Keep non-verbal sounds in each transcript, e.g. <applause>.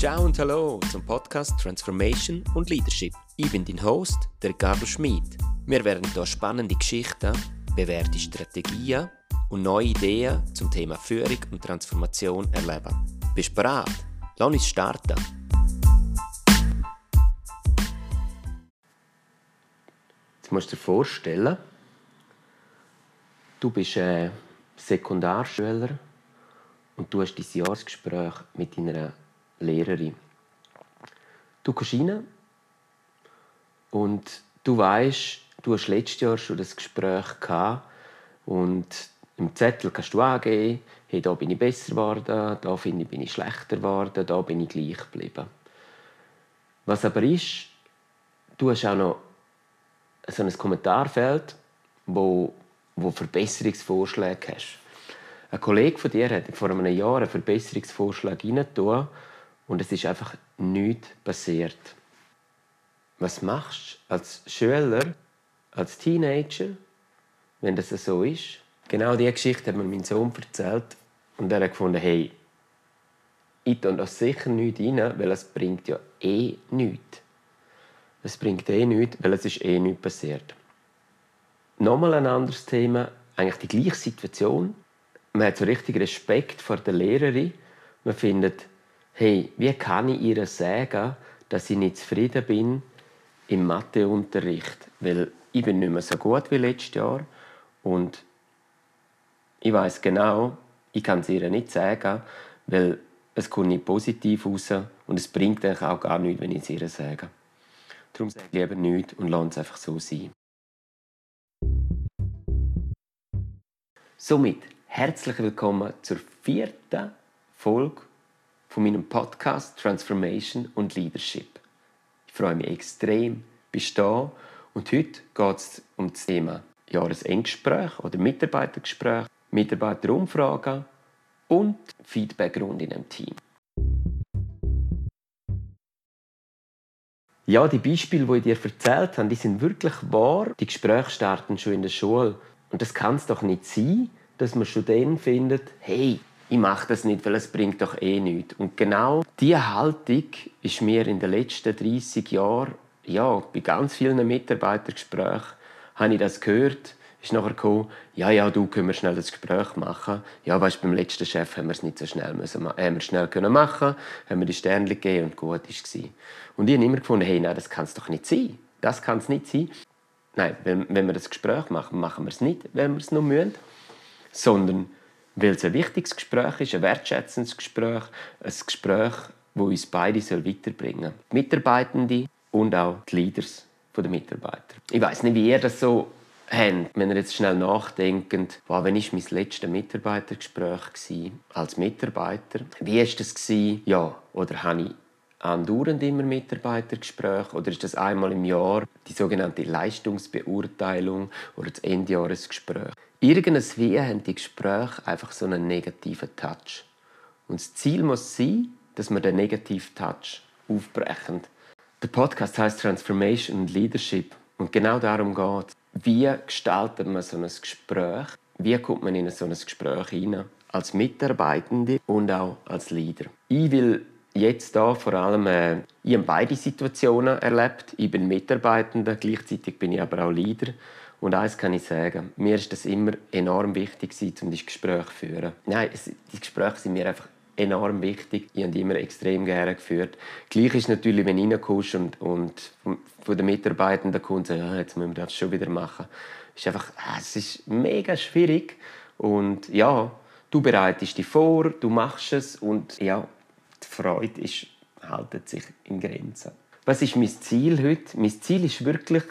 Ciao und hallo zum Podcast Transformation und Leadership. Ich bin dein Host, der Carlo Schmid. Wir werden hier spannende Geschichten, bewährte Strategien und neue Ideen zum Thema Führung und Transformation erleben. Bist du bereit? Lass uns starten. Jetzt musst du dir vorstellen, du bist ein Sekundarschüler und du hast dein Jahresgespräch mit deiner Lehrerin. Du kommst rein und du weißt, du hast letztes Jahr schon das Gespräch gehabt und im Zettel kannst du angeben, hey, da bin ich besser geworden, da finde ich, bin ich schlechter geworden, da bin ich gleich geblieben. Was aber ist, du hast auch noch so ein Kommentarfeld, wo, wo Verbesserungsvorschläge hast. Ein Kollege von dir hat vor einem Jahr einen Verbesserungsvorschlag reingetan und es ist einfach nichts passiert. Was machst du als Schüler, als Teenager, wenn das so ist? Genau diese Geschichte hat mir mein Sohn erzählt und er hat gefunden, hey, ich tue das sicher nicht rein, weil es bringt ja eh nichts. Es bringt eh nichts, weil es ist eh nichts passiert. Nochmal ein anderes Thema, eigentlich die gleiche Situation. Man hat so richtig Respekt vor der Lehrerin. Man findet, hey, wie kann ich ihr sagen, dass ich nicht zufrieden bin im Matheunterricht? Weil ich bin nicht mehr so gut wie letztes Jahr und ich weiß genau, ich kann es ihr nicht sagen, weil es kommt nicht positiv raus und es bringt eigentlich auch gar nichts, wenn ich es ihr sage. Darum sage ich lieber nichts und lasse es einfach so sein. Somit herzlich willkommen zur vierten Folge von meinem Podcast Transformation und Leadership. Ich freue mich extrem, bist da und heute geht es um das Thema Jahresendgespräch oder Mitarbeitergespräch, Mitarbeiterumfragen und Feedbackrunde in einem Team. Ja, die Beispiele, die ich dir erzählt habe, die sind wirklich wahr. Die Gespräche starten schon in der Schule. Und das kann es doch nicht sein, dass man schon dann findet, hey, ich mache das nicht, weil es bringt doch eh nichts. Und genau diese Haltung ist mir in den letzten 30 Jahren, ja, bei ganz vielen Mitarbeitergesprächen, habe ich das gehört, ist nachher gekommen, ja, ja, du, können wir schnell das Gespräch machen. Ja, weißt, beim letzten Chef haben wir es nicht so schnell müssen, haben wir schnell können machen, haben wir die Sterne gegeben und gut war es. Und ich habe immer gefunden, hey, nein, das kann es doch nicht sein. Das kann es nicht sein. Nein, wenn, wenn wir das Gespräch machen, machen wir es nicht, wenn wir es noch müssen, sondern weil es ein wichtiges Gespräch ist, ein wertschätzendes Gespräch, ein Gespräch, das uns beide weiterbringen soll. Die Mitarbeitende und auch die Leaders der Mitarbeiter. Ich weiß nicht, wie ihr das so habt, wenn ihr jetzt schnell nachdenkt, wow, wann war mein letztes Mitarbeitergespräch als Mitarbeiter? Wie war das? Ja, oder habe ich andauernd immer Mitarbeitergespräche oder ist das einmal im Jahr die sogenannte Leistungsbeurteilung oder das Endjahresgespräch? Irgendwie haben die Gespräche einfach so einen negativen Touch. Und das Ziel muss sein, dass wir den negativen Touch aufbrechen. Der Podcast heißt Transformation und Leadership und genau darum geht es. Wie gestaltet man so ein Gespräch? Wie kommt man in so ein Gespräch hinein? Als Mitarbeitende und auch als Leader. Ich will jetzt da vor allem, äh, ich habe beide Situationen erlebt. Ich bin Mitarbeitender, gleichzeitig bin ich aber auch Leader. Und eines kann ich sagen, mir ist das immer enorm wichtig, um das Gespräch zu führen. Nein, es, die Gespräche sind mir einfach enorm wichtig. Ich habe die immer extrem gerne geführt. Gleich ist natürlich, wenn du reinkommst und, und von den Mitarbeitenden kommt, so, ja, jetzt müssen wir das schon wieder machen. Es ist einfach, ah, es ist mega schwierig. Und ja, du bereitest dich vor, du machst es und ja, die Freude ist, hält sich in Grenzen. Was ist mein Ziel heute? Mein Ziel ist wirklich,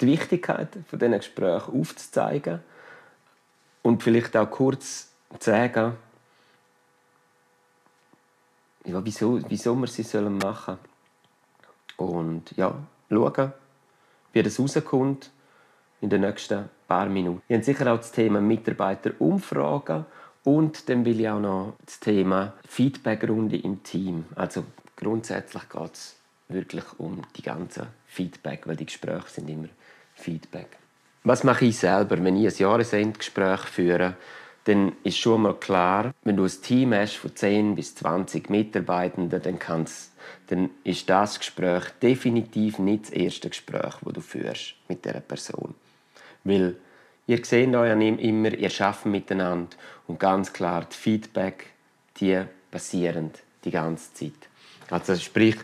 die Wichtigkeit von diesen Gesprächen aufzuzeigen und vielleicht auch kurz zu sagen, ja, wieso, wieso wir sie sollen machen Und ja, schauen, wie das rauskommt in den nächsten paar Minuten. Wir haben sicher auch das Thema Mitarbeiterumfragen und dann will ich auch noch das Thema Feedbackrunde im Team. Also grundsätzlich geht es wirklich um die ganze Feedback, weil die Gespräche sind immer Feedback. Was mache ich selber, wenn ich ein Jahresendgespräch führe? dann ist schon mal klar, wenn du ein Team hast von 10 bis 20 Mitarbeitenden, dann, kannst, dann ist das Gespräch definitiv nicht das erste Gespräch, das du führst mit dieser Person. Weil ihr seht euch immer, ihr schafft miteinander und ganz klar, die Feedback, die passieren die ganze Zeit. Also sprich,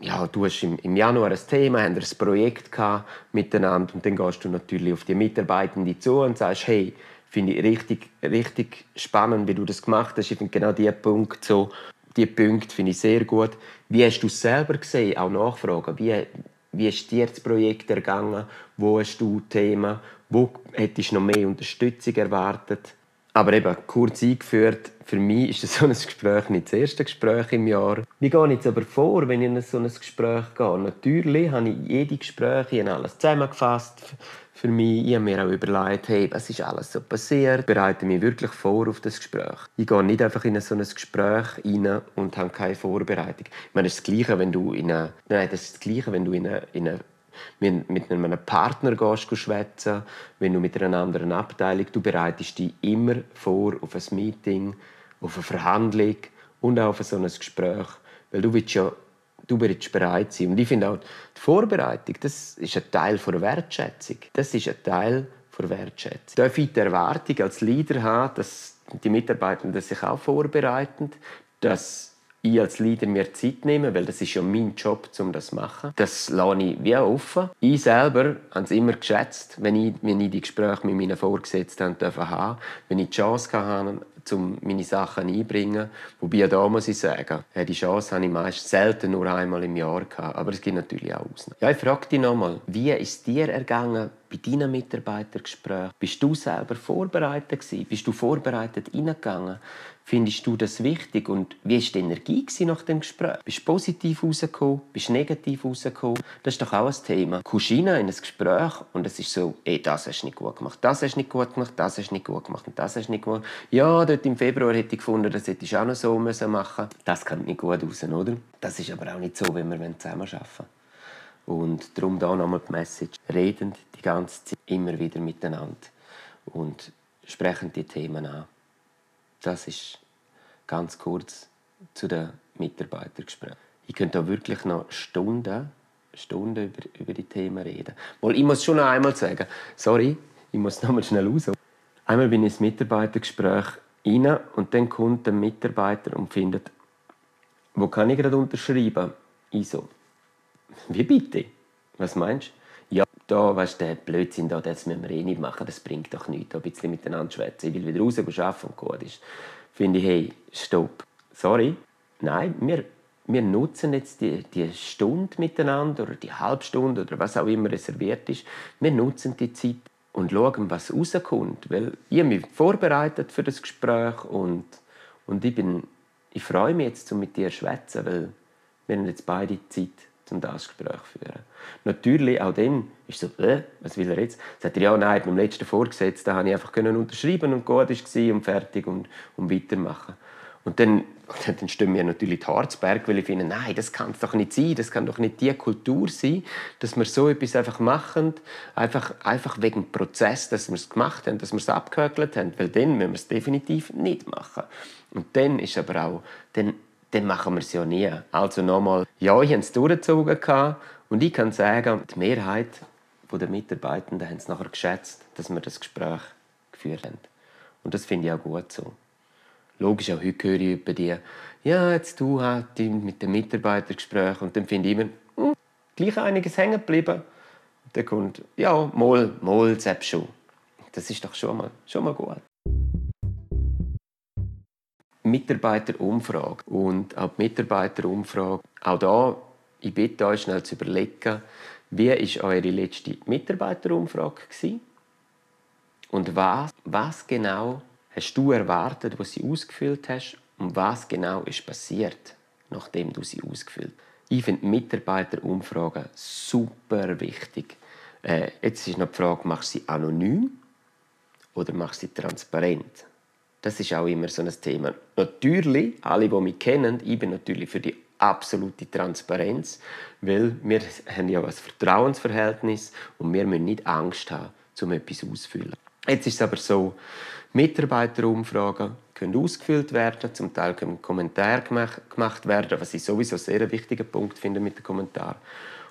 ja, du hast im, im Januar ein Thema, haben ein Projekt gehabt miteinander und dann gehst du natürlich auf die Mitarbeitenden zu und sagst, hey, finde ich richtig, richtig spannend, wie du das gemacht hast. Ich finde genau diese Punkte so, die Punkte finde ich sehr gut. Wie hast du es selber gesehen? Auch nachfragen. Wie, wie ist dir das Projekt ergangen? Wo hast du Themen? Wo hättest du noch mehr Unterstützung erwartet? Aber eben, kurz eingeführt, für mich ist <laughs> so ein Gespräch nicht das erste Gespräch im Jahr. Wie gehe ich jetzt aber vor, wenn ich in so ein Gespräch gehe? Natürlich habe ich jede Gespräche alles zusammengefasst für mich. Ich habe mir auch überlegt, hey, was ist alles so passiert? Ich bereite mich wirklich vor auf das Gespräch. Ich gehe nicht einfach in so ein Gespräch rein und habe keine Vorbereitung. Ich meine, das ist das Gleiche, wenn du in eine, nein, das ist das Gleiche, wenn du in eine, in eine mit einem Partner schwätzen, wenn du mit einer anderen Abteilung, du bereitest dich immer vor auf ein Meeting, auf eine Verhandlung und auch auf so ein Gespräch, weil du willst ja du willst bereit sein. Und ich finde auch, die Vorbereitung, das ist ein Teil der Wertschätzung. Das ist ein Teil der Wertschätzung. Darf ich die Erwartung als Leader haben, dass die Mitarbeitenden sich auch vorbereiten, dass ich als Leader mir Zeit nehme, weil das ist ja mein Job, um das zu machen. Das lasse ich wie offen. Ich selber habe es immer geschätzt, wenn ich, wenn ich die Gespräche mit meinen Vorgesetzten haben wenn ich die Chance hatte, um meine Sachen einzubringen. Wobei auch da muss ich sagen, die Chance habe ich meist selten nur einmal im Jahr gehabt. Aber es gibt natürlich auch Ausnahmen. Ja, ich frage dich nochmal, wie ist dir ergangen bei deinen Mitarbeitergesprächen? Bist du selber vorbereitet gewesen? Bist du vorbereitet reingegangen? Findest du das wichtig? Und wie war die Energie nach dem Gespräch? Bist du positiv rausgekommen? Bist du negativ rausgekommen? Das ist doch auch ein Thema. Du in ein Gespräch und es ist so, ey, das hast du nicht gut gemacht, das hast du nicht gut gemacht, das hast du nicht gut gemacht und das hast du nicht gut gemacht. Ja, dort im Februar hätte ich gefunden, das hättest du auch noch so machen müssen. Das kommt nicht gut raus, oder? Das ist aber auch nicht so, wenn wir zusammen arbeiten Und darum da nochmal die Message. Reden die ganze Zeit immer wieder miteinander und sprechen die Themen an. Das ist ganz kurz zu den Mitarbeitergesprächen. Ich könnte da wirklich noch Stunden, Stunden über, über die Themen reden. Mal, ich muss schon noch einmal sagen, sorry, ich muss noch mal schnell raus. Einmal bin ich ins Mitarbeitergespräch rein und dann kommt der Mitarbeiter und findet, wo kann ich gerade unterschreiben? Ich so, wie bitte? Was meinst du? Ja, da, weißt du, der Blödsinn da, das müssen wir eh nicht machen, das bringt doch nichts, da ein bisschen miteinander schwätzen. Ich will wieder raus arbeiten und gut ist. Finde ich, hey, stopp. Sorry, nein, wir, wir nutzen jetzt die, die Stunde miteinander oder die Halbstunde oder was auch immer reserviert ist. Wir nutzen die Zeit und schauen, was rauskommt. Weil ich habe mich vorbereitet für das Gespräch und, und ich, bin, ich freue mich jetzt, um mit dir zu schwätzen, weil wir haben jetzt beide Zeit um das Gespräch zu führen. Natürlich, auch dann ist so, äh, was will er jetzt? Sagt er, ja, nein, beim letzten Vorgesetzten habe ich einfach unterschreiben und gut war und fertig und, und weitermachen. Und dann, <laughs> dann stehen mir natürlich die Harzberg, weil ich finde, nein, das kann es doch nicht sein, das kann doch nicht die Kultur sein, dass wir so etwas einfach machen, einfach, einfach wegen dem Prozess, dass wir es gemacht haben, dass wir es abgehökelt haben, weil dann müssen wir es definitiv nicht machen. Und dann ist aber auch, dann dann machen wir es ja nie. Also nochmal, ja, ich habe es durchgezogen und ich kann sagen, die Mehrheit der Mitarbeitenden haben es nachher geschätzt, dass wir das Gespräch geführt haben. Und das finde ich auch gut so. Logisch, auch heute höre ich über die, ja, jetzt du halt mit dem Mitarbeitergespräch und dann finde ich immer, hm, gleich einiges hängen geblieben. Und dann kommt, ja, mal, mal, selbst schon. Das ist doch schon mal, schon mal gut. Mitarbeiterumfrage. Und auch die Mitarbeiterumfrage, auch da, ich bitte euch schnell zu überlegen, wie war eure letzte Mitarbeiterumfrage? Gewesen? Und was, was genau hast du erwartet, was sie ausgefüllt hast? Und was genau ist passiert, nachdem du sie ausgefüllt hast? Ich finde Mitarbeiterumfragen super wichtig. Äh, jetzt ist noch die Frage, machst du sie anonym oder machst du sie transparent? Das ist auch immer so ein Thema. Natürlich, alle, die mich kennen, ich bin natürlich für die absolute Transparenz, weil wir <laughs> haben ja ein Vertrauensverhältnis und wir müssen nicht Angst haben, um etwas auszufüllen. Jetzt ist es aber so, Mitarbeiterumfragen können ausgefüllt werden, zum Teil können Kommentare gemacht werden, was ich sowieso sehr einen wichtigen Punkt finde mit den Kommentaren.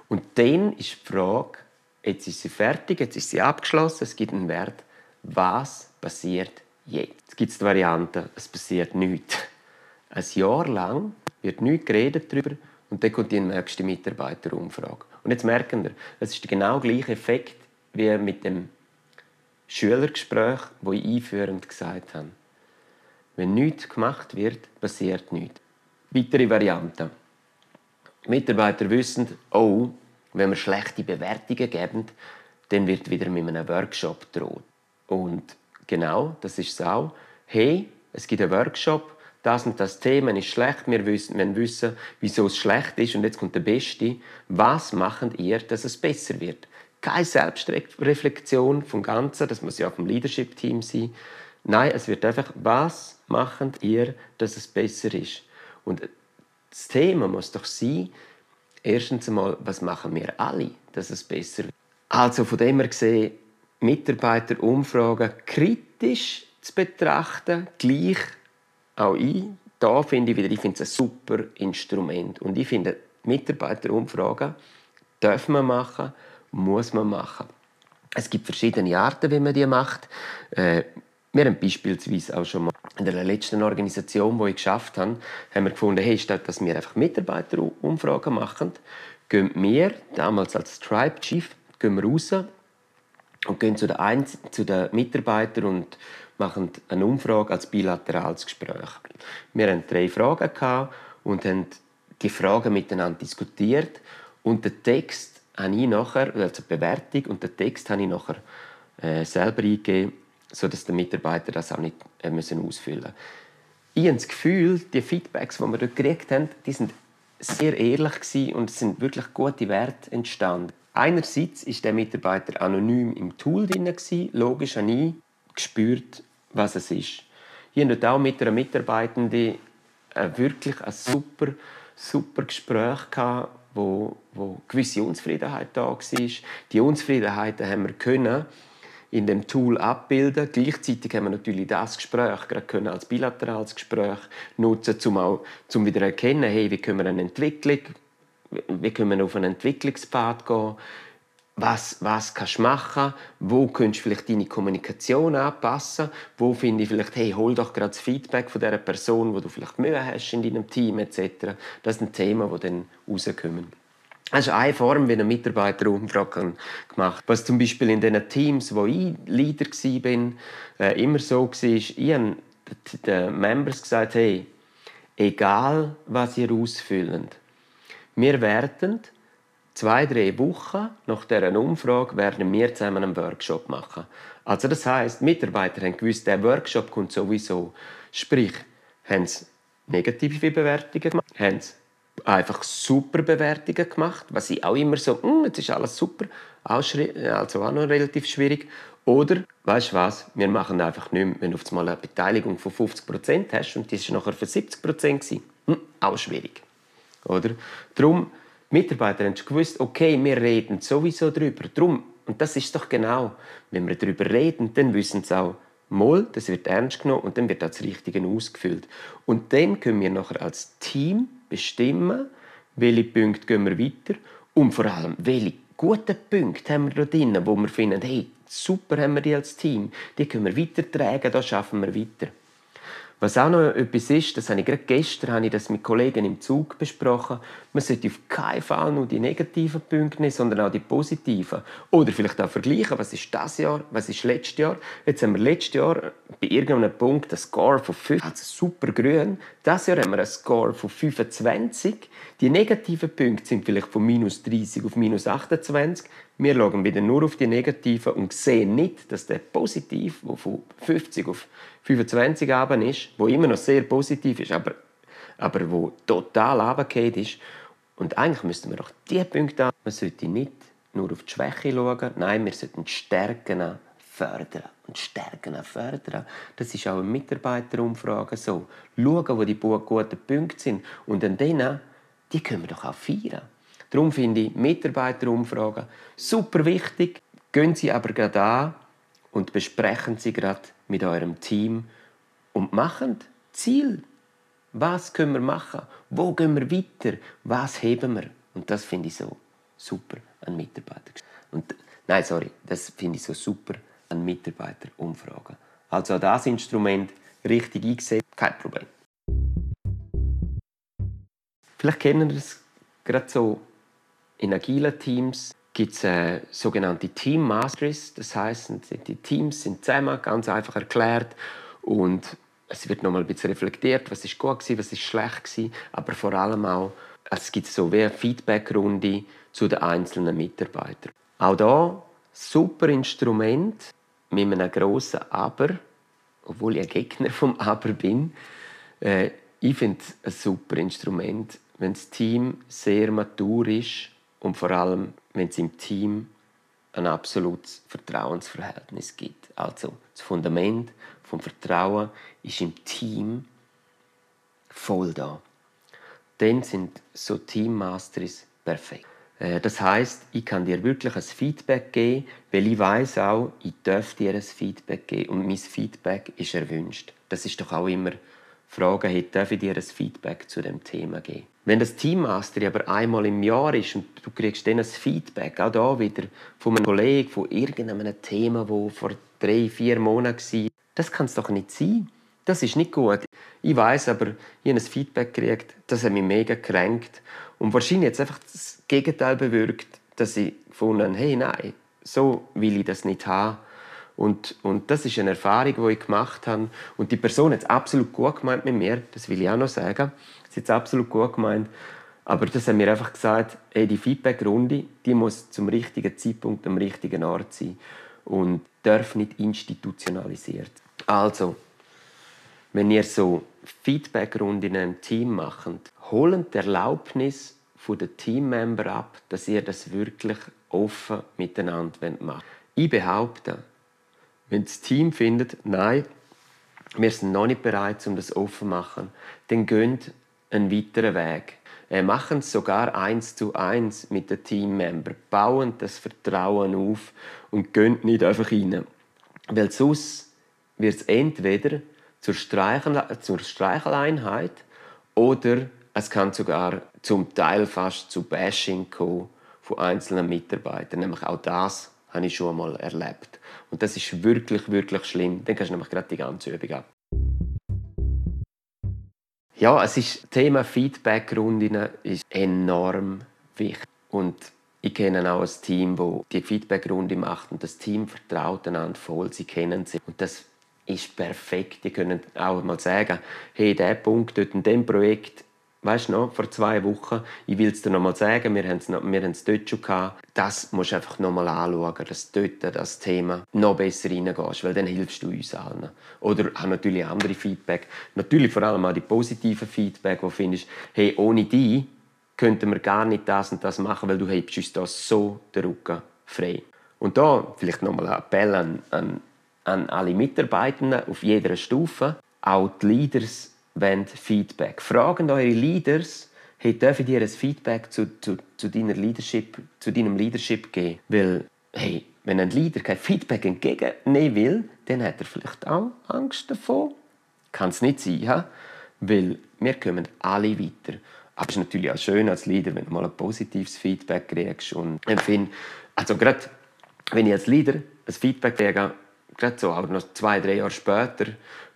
Und dann ist die Frage, jetzt ist sie fertig, jetzt ist sie abgeschlossen, es gibt einen Wert, was passiert jetzt? Gibt es die Variante, es passiert nichts. Ein Jahr lang wird nichts geredet darüber und dann kommt die nächste Mitarbeiterumfrage. Und jetzt merken wir, es ist der genau gleiche Effekt wie mit dem Schülergespräch, wo ich einführend gesagt habe. Wenn nichts gemacht wird, passiert nichts. Weitere Varianten. Mitarbeiter wissen, oh, wenn wir schlechte Bewertungen geben, dann wird wieder mit einem Workshop droht. Und genau, das ist es auch. Hey, es gibt einen Workshop, das und das Thema ist schlecht, wir wissen, wir wissen, wieso es schlecht ist und jetzt kommt der Beste. Was macht ihr, dass es besser wird? Keine Selbstreflexion vom Ganzen, das muss ja auch vom Leadership-Team sein. Nein, es wird einfach, was macht ihr, dass es besser ist? Und das Thema muss doch sein, erstens einmal, was machen wir alle, dass es besser wird? Also von dem her gesehen, Mitarbeiterumfragen kritisch zu betrachten, gleich auch ich, da finde ich wieder, ich finde es ein super Instrument. Und ich finde, Mitarbeiterumfragen dürfen wir machen, muss man machen. Es gibt verschiedene Arten, wie man die macht. Äh, wir haben beispielsweise auch schon mal in der letzten Organisation, wo ich geschafft habe, haben wir gefunden, hey, statt dass wir einfach Mitarbeiterumfragen machen, gehen wir, damals als Tribe Chief, gehen wir raus und gehen zu den, Einz zu den Mitarbeitern und machen eine Umfrage als bilaterales Gespräch. Wir hatten drei Fragen und haben die Fragen miteinander diskutiert und den Text habe ich nachher, also die Bewertung und den Text habe ich nachher äh, selber eingegeben, sodass die Mitarbeiter das auch nicht äh, müssen ausfüllen müssen. Ich habe das Gefühl, die Feedbacks, die wir dort gekriegt haben, die sind sehr ehrlich und es sind wirklich gute Werte entstanden. Einerseits ist der Mitarbeiter anonym im Tool drin, logisch habe ich gespürt, was es ist. Hier habe auch mit einer Mitarbeitenden äh, wirklich ein super, super Gespräch gehabt, wo, wo gewisse Unzufriedenheit da war. Die Unzufriedenheit haben wir können in dem Tool abbilden. Gleichzeitig haben wir natürlich das Gespräch gerade können als bilaterales Gespräch nutzen, um auch zum wieder erkennen, hey, wie können wir eine Entwicklung, wie können wir auf einen Entwicklungspfad gehen, was, was kannst du machen, wo könntest du vielleicht deine Kommunikation anpassen, wo finde ich vielleicht, hey, hol doch gerade das Feedback von der Person, wo du vielleicht Mühe hast in deinem Team etc. Das sind Themen, die dann rauskommen. Das ist eine Form, wie eine Mitarbeiterumfrage gemacht Was zum Beispiel in den Teams, wo ich Leader war, äh, immer so war, ich habe den Members gesagt, hey, egal was ihr ausfüllt, wir werden zwei, drei Wochen nach dieser Umfrage werden wir zusammen einen Workshop machen. Also das heißt, Mitarbeiter haben gewusst, der Workshop kommt sowieso. Sprich, haben sie negative Bewertungen gemacht, haben sie einfach super Bewertungen gemacht, was ich auch immer so, hm, jetzt ist alles super, also auch noch relativ schwierig. Oder, weißt du was, wir machen einfach nicht mehr, wenn du auf einmal eine Beteiligung von 50% hast und die ist nachher für 70% hm, auch schwierig. Oder? Darum, Mitarbeiter haben gewusst, okay, wir reden sowieso darüber. Drum, und das ist doch genau, wenn wir darüber reden, dann wissen sie auch, Moll, das wird ernst genommen und dann wird das Richtige ausgefüllt. Und dann können wir nachher als Team bestimmen, welche Punkte gehen wir weiter und vor allem, welche guten Punkte haben wir da drin, wo wir finden, hey, super haben wir die als Team, die können wir weitertragen, da schaffen wir weiter. Was auch noch etwas ist, das habe ich gerade gestern habe ich das mit Kollegen im Zug besprochen, man sollte auf keinen Fall nur die negativen Punkte nehmen, sondern auch die positiven. Oder vielleicht auch vergleichen, was ist das Jahr, was ist letztes Jahr. Jetzt haben wir letztes Jahr bei irgendeinem Punkt einen Score von 5, also super grün. Dieses Jahr haben wir einen Score von 25. Die negativen Punkte sind vielleicht von minus 30 auf minus 28. Wir schauen wieder nur auf die negativen und sehen nicht, dass der positiv, der von 50 auf 25 Abend ist, wo immer noch sehr positiv ist, aber, aber wo total runtergefallen ist. Und eigentlich müssten wir doch diese Punkte an. Man sollte nicht nur auf die Schwäche schauen, nein, wir sollten die Stärken fördern. Und Stärken fördern, das ist auch in Mitarbeiterumfragen so. Schauen, wo die guten Punkte sind. Und an denen, die können wir doch auch feiern. Darum finde ich Mitarbeiterumfragen super wichtig. Gehen Sie aber gerade an und besprechen sie gerade mit eurem Team und machen Ziel. Was können wir machen? Wo gehen wir weiter? Was heben wir? Und das finde ich so super an Mitarbeiter. Und, nein, sorry, das finde ich so super an Mitarbeiterumfragen. Also das Instrument richtig eingesetzt, kein Problem. Vielleicht kennen ihr es gerade so in agilen Teams gibt es äh, sogenannte Team Masteries. Das heißt, die Teams sind zusammen, ganz einfach erklärt und es wird nochmal ein bisschen reflektiert, was ist gut gewesen, was ist schlecht gewesen, aber vor allem auch es gibt so wie eine Feedbackrunde zu den einzelnen Mitarbeitern. Auch da super Instrument mit einem grossen Aber, obwohl ich ein Gegner vom Aber bin. Äh, ich finde es ein super Instrument, wenn das Team sehr matur ist und vor allem, wenn es im Team ein absolutes Vertrauensverhältnis gibt. Also das Fundament vom Vertrauen ist im Team voll da. Dann sind so Teammasteries perfekt. Äh, das heißt, ich kann dir wirklich ein Feedback geben, weil ich weiß auch, ich darf dir ein Feedback geben und mein Feedback ist erwünscht. Das ist doch auch immer Frage, hey, darf ich dir ein Feedback zu dem Thema geben? Wenn das Teammaster aber einmal im Jahr ist und du kriegst dann ein Feedback, auch da wieder von einem Kollegen, von irgendeinem Thema, wo vor drei, vier Monaten war, das kann es doch nicht sein. Das ist nicht gut. Ich weiß aber, ich habe ein Feedback gekriegt, das hat mich mega gekränkt und wahrscheinlich jetzt einfach das Gegenteil bewirkt, dass ich gefunden habe, hey, nein, so will ich das nicht haben. Und, und das ist eine Erfahrung, die ich gemacht habe. Und die Person hat es absolut gut gemeint mit mir, das will ich auch noch sagen. Hat es absolut gut gemeint. Aber das haben mir einfach gesagt, ey, die Feedback-Runde, die muss zum richtigen Zeitpunkt am richtigen Ort sein und darf nicht institutionalisiert. Also, wenn ihr so Feedback-Runden in einem Team macht, holen die Erlaubnis von den Teammember ab, dass ihr das wirklich offen miteinander macht. Ich behaupte, wenn das Team findet, nein, wir sind noch nicht bereit, um das offen zu machen, dann geht einen weiteren Weg. Äh, machen es sogar eins zu eins mit den Teammembern, bauen das Vertrauen auf und gehen nicht einfach rein. Weil sonst wird es entweder zur, Streichel zur Streicheleinheit oder es kann sogar zum Teil fast zu Bashing kommen von einzelnen Mitarbeitern. Nämlich auch das habe ich schon mal erlebt. Und das ist wirklich, wirklich schlimm. Dann kannst du nämlich gerade die ganze Übung ab. Ja, es ist Thema Feedback-Runden ist enorm wichtig. Und ich kenne auch ein Team, das die Feedback-Runde macht und das Team vertraut einander voll, sie kennen sich. Und das ist perfekt. Die können auch mal sagen, hey, der Punkt dort in dem Projekt, weißt du noch, vor zwei Wochen, ich will es dir noch mal sagen, wir haben es, dort schon gehabt, das musst du einfach noch mal anschauen, dass dort das Thema noch besser reingehst, weil dann hilfst du uns allen. Oder auch natürlich andere Feedback, natürlich vor allem auch die positiven Feedback, wo findest, hey, ohne die könnten wir gar nicht das und das machen, weil du hebst uns da so den Rücken frei. Und da vielleicht noch mal ein Appell an, an, an alle Mitarbeitenden auf jeder Stufe, auch die Leaders wollen Feedback. Fragen eure Leaders, hey, dürfen dir ein Feedback zu, zu, zu, deiner Leadership, zu deinem Leadership geben? Weil, hey, wenn ein Leader kein Feedback entgegennehmen will, dann hat er vielleicht auch Angst davor. Kann es nicht sein, ha? weil wir kommen alle weiter. Aber es ist natürlich auch schön als Leader, wenn du mal ein positives Feedback kriegst. Und empfinde, also gerade wenn ich als Leader ein Feedback kriege, gerade so, aber noch zwei, drei Jahre später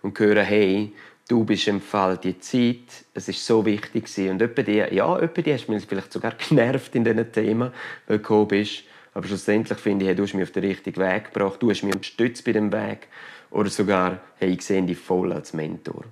und höre, hey, du bist im Fall die Zeit, es ist so wichtig gewesen. und etwa die, ja, etwa die hast mich vielleicht sogar <laughs> genervt in diesen Themen, weil du bist, aber schlussendlich finde ich, hey, du hast mich auf den richtigen Weg gebracht, du hast mich unterstützt bei dem Weg oder sogar, hey, ich sehe dich voll als Mentor.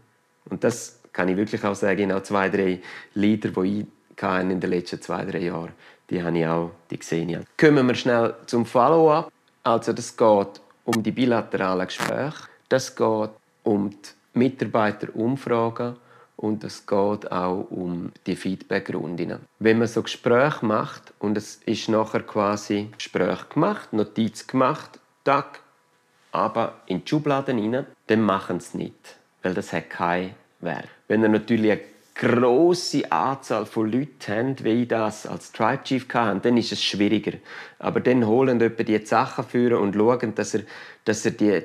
Und das kann ich wirklich auch sagen, ich habe zwei, drei Leader, die ich in den letzten zwei, drei Jahren, die habe ich auch, die gesehen. Ja. Kommen wir schnell zum Follow-up. Also das geht um die bilateralen Gespräche, das geht um die Mitarbeiter umfragen und es geht auch um die Feedbackrunden. Wenn man so Gespräche macht und es ist nachher quasi Gespräch gemacht, Notiz gemacht, Tag, aber in die Schubladen rein, dann machen sie es nicht, weil das hat keinen Wert. Wenn ihr natürlich große Anzahl von Leuten haben, wie ich das als Tribe Chief hatte, dann ist es schwieriger. Aber dann holen etwa die Sachen führen und schauen, dass er, dass er die,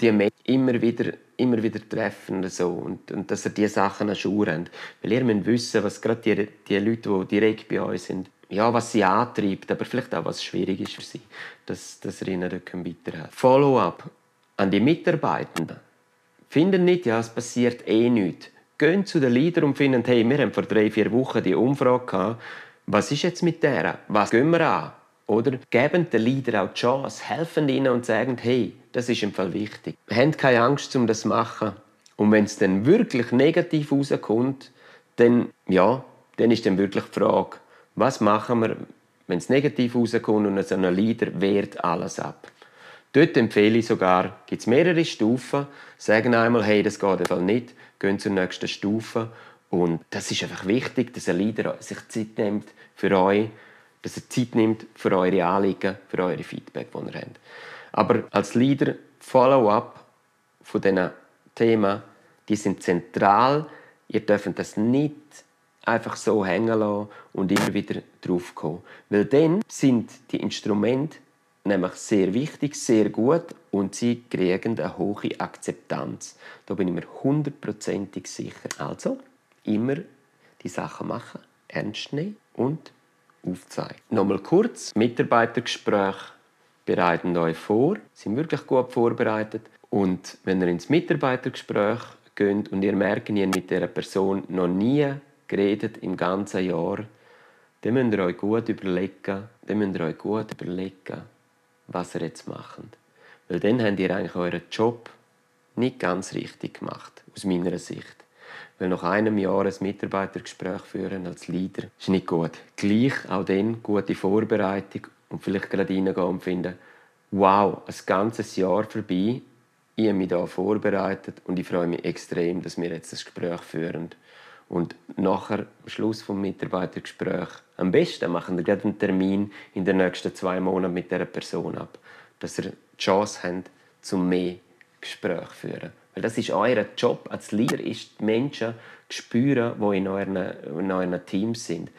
die immer wieder, immer wieder treffen so, und, und dass er diese Sachen an Schuhe haben. Weil ihr müsst wissen, was gerade die, die Leute, die direkt bei uns sind, ja, was sie antreibt, aber vielleicht auch, was schwierig ist für sie, dass, dass ihr ihnen weiterhelfen Follow-up an die Mitarbeitenden. Finden nicht, ja, es passiert eh nichts. Gehen zu den Leadern und finden, hey, wir haben vor drei, vier Wochen die Umfrage gehabt. Was ist jetzt mit der? Was gehen wir an? Oder geben den Leader auch die Chance, helfen ihnen und sagen, hey, das ist im Fall wichtig. Habt keine Angst, um das zu machen. Und wenn es dann wirklich negativ rauskommt, dann, ja, dann ist dann wirklich die Frage, was machen wir, wenn es negativ rauskommt und so ein Leader wehrt alles ab. Dort empfehle ich sogar, gibt es mehrere Stufen, sagen einmal, hey, das geht einfach nicht, gehen zur nächsten Stufe. Und das ist einfach wichtig, dass ein Leader sich Zeit nimmt für euch, dass er Zeit nimmt für eure Anliegen, für eure Feedback, die ihr habt. Aber als Leader, Follow-up von diesen Themen, die sind zentral. Ihr dürft das nicht einfach so hängen lassen und immer wieder drauf kommen. Weil dann sind die Instrumente nämlich sehr wichtig, sehr gut und sie kriegen eine hohe Akzeptanz. Da bin ich mir hundertprozentig sicher. Also immer die Sachen machen, ernst nehmen und aufzeigen. Nochmal kurz, Mitarbeitergespräche bereiten euch vor, sind wirklich gut vorbereitet und wenn ihr ins Mitarbeitergespräch geht und ihr merkt, ihr mit dieser Person noch nie geredet im ganzen Jahr, dann müsst ihr euch gut überlegen, dann müsst ihr euch gut überlegen, was ihr jetzt macht. Weil dann habt ihr eigentlich euren Job nicht ganz richtig gemacht, aus meiner Sicht. Weil nach einem Jahr ein Mitarbeitergespräch führen als Leader ist nicht gut. Gleich auch dann gute Vorbereitung und vielleicht gerade reingehen und finden, wow, ein ganzes Jahr vorbei, ich habe mich da vorbereitet und ich freue mich extrem, dass wir jetzt das Gespräch führen. Und nachher, am Schluss des Mitarbeitergesprächs, am besten machen wir einen Termin in den nächsten zwei Monaten mit dieser Person ab, dass ihr die Chance habt, zu mehr Gespräch führen. Weil das ist euer Job als Leader, ist die Menschen zu spüren, die in euren, in euren Teams sind.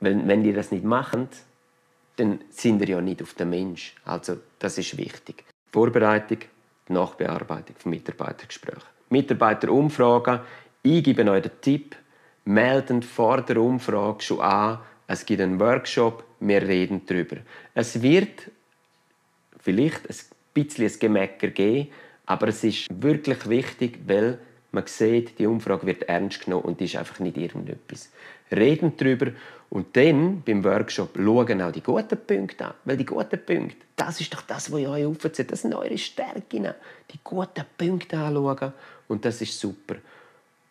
Weil, wenn ihr das nicht macht, dann sind ihr ja nicht auf den Mensch. Also das ist wichtig. Vorbereitung, Nachbearbeitung von Mitarbeitergesprächen. Mitarbeiterumfragen. Ich gebe euch den Tipp, melden vor der Umfrage schon an, es gibt einen Workshop, wir reden darüber. Es wird vielleicht ein bisschen ein Gemecker geben, aber es ist wirklich wichtig, weil man sieht, die Umfrage wird ernst genommen und ist einfach nicht irgendetwas. Reden darüber und dann beim Workshop schauen auch die guten Punkte an. Weil die guten Punkte, das ist doch das, was ich euch aufzieht. Das sind eure Stärken. Die guten Punkte anschauen und das ist super.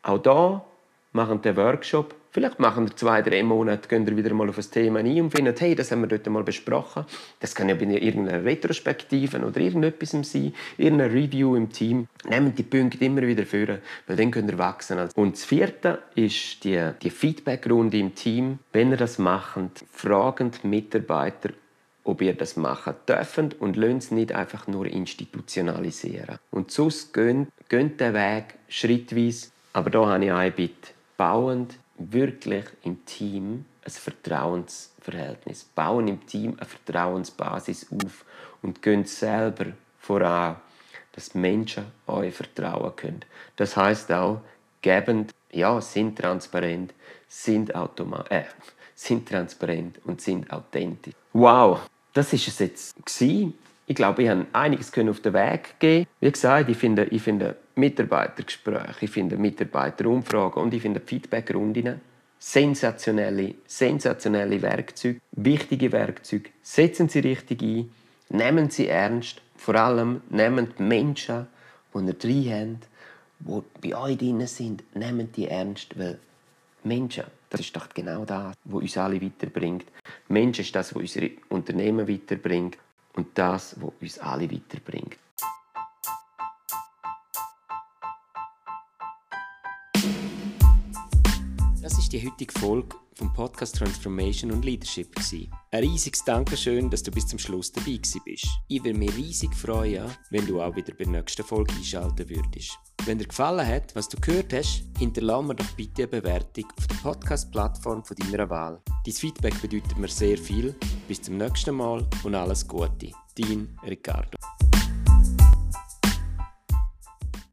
Auch da machen den Workshop. Vielleicht machen wir zwei, drei Monate, gehen wir wieder mal auf ein Thema ein und finden, hey, das haben wir dort mal besprochen. Das kann ja bei irgendeiner Retrospektive oder irgendetwas sein, irgendeine Review im Team. Nehmen die Punkte immer wieder führen, weil dann könnt ihr wachsen. Und das vierte ist die, die Feedback-Runde im Team. Wenn ihr das macht, fragen die Mitarbeiter, ob ihr das machen dürft und lasst es nicht einfach nur institutionalisieren. Und sonst geht, geht den Weg schrittweise. Aber da habe ich eine Bitte bauen wirklich im Team ein Vertrauensverhältnis, bauen im Team eine Vertrauensbasis auf und gehen selber voran, dass Menschen euch vertrauen können. Das heißt auch, geben, ja, sind transparent, sind automatisch, äh, <laughs> sind transparent und sind authentisch. Wow, das ist es jetzt gewesen. Ich glaube, ich habe einiges auf den Weg geben. Wie gesagt, ich finde, ich finde Mitarbeitergespräche, ich finde Mitarbeiterumfragen und ich finde Feedbackrunden sensationelle, sensationelle Werkzeuge, wichtige Werkzeuge. Setzen Sie richtig ein, nehmen Sie ernst, vor allem nehmen die Menschen, die ihr drin habt, die bei euch drin sind, nehmen die ernst, weil Menschen, das ist doch genau das, was uns alle weiterbringt. Menschen ist das, was unsere Unternehmen weiterbringt und das, was uns alle weiterbringt. Das ist die heutige Folge vom Podcast Transformation und Leadership. Gewesen. Ein riesiges Dankeschön, dass du bis zum Schluss dabei bist. Ich würde mich riesig freuen, wenn du auch wieder bei der nächsten Folge einschalten würdest. Wenn dir gefallen hat, was du gehört hast, hinterlasse mir doch bitte eine Bewertung auf der Podcast-Plattform deiner Wahl. Dein Feedback bedeutet mir sehr viel. Bis zum nächsten Mal und alles Gute. Dein Ricardo.